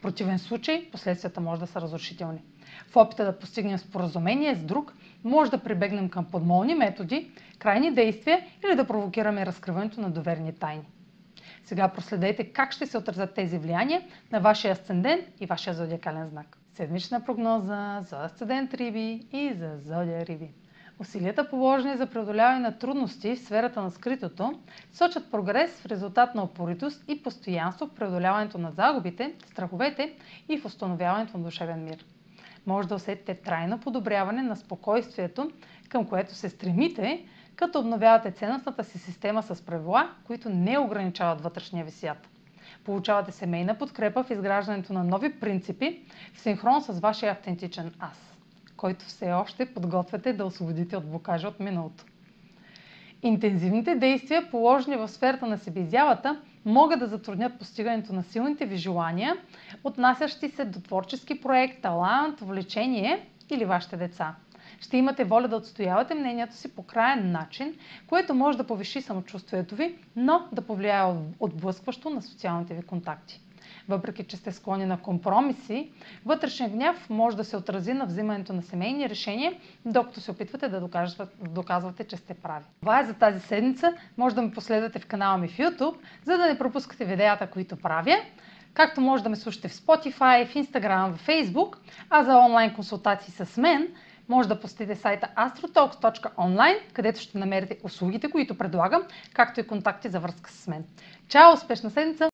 В противен случай последствията може да са разрушителни. В опита да постигнем споразумение с друг, може да прибегнем към подмолни методи, крайни действия или да провокираме разкриването на доверни тайни. Сега проследете как ще се отразят тези влияния на вашия асцендент и вашия зодиакален знак. Седмична прогноза за асцендент Риби и за зодия Риби. Усилията положени за преодоляване на трудности в сферата на скритото сочат прогрес в резултат на опоритост и постоянство в преодоляването на загубите, страховете и в установяването на душевен мир. Може да усетите трайно подобряване на спокойствието, към което се стремите, като обновявате ценностната си система с правила, които не ограничават вътрешния ви свят. Получавате семейна подкрепа в изграждането на нови принципи в синхрон с вашия автентичен аз който все още подготвяте да освободите от блокажа от миналото. Интензивните действия, положени в сферата на себеизявата, могат да затруднят постигането на силните ви желания, отнасящи се до творчески проект, талант, увлечение или вашите деца. Ще имате воля да отстоявате мнението си по краен начин, което може да повиши самочувствието ви, но да повлияе отблъскващо на социалните ви контакти въпреки че сте склонни на компромиси, вътрешен гняв може да се отрази на взимането на семейни решения, докато се опитвате да доказвате, че сте прави. Това е за тази седмица. Може да ме последвате в канала ми в YouTube, за да не пропускате видеята, които правя. Както може да ме слушате в Spotify, в Instagram, в Facebook, а за онлайн консултации с мен, може да посетите сайта astrotalks.online, където ще намерите услугите, които предлагам, както и контакти за връзка с мен. Чао! Успешна седмица!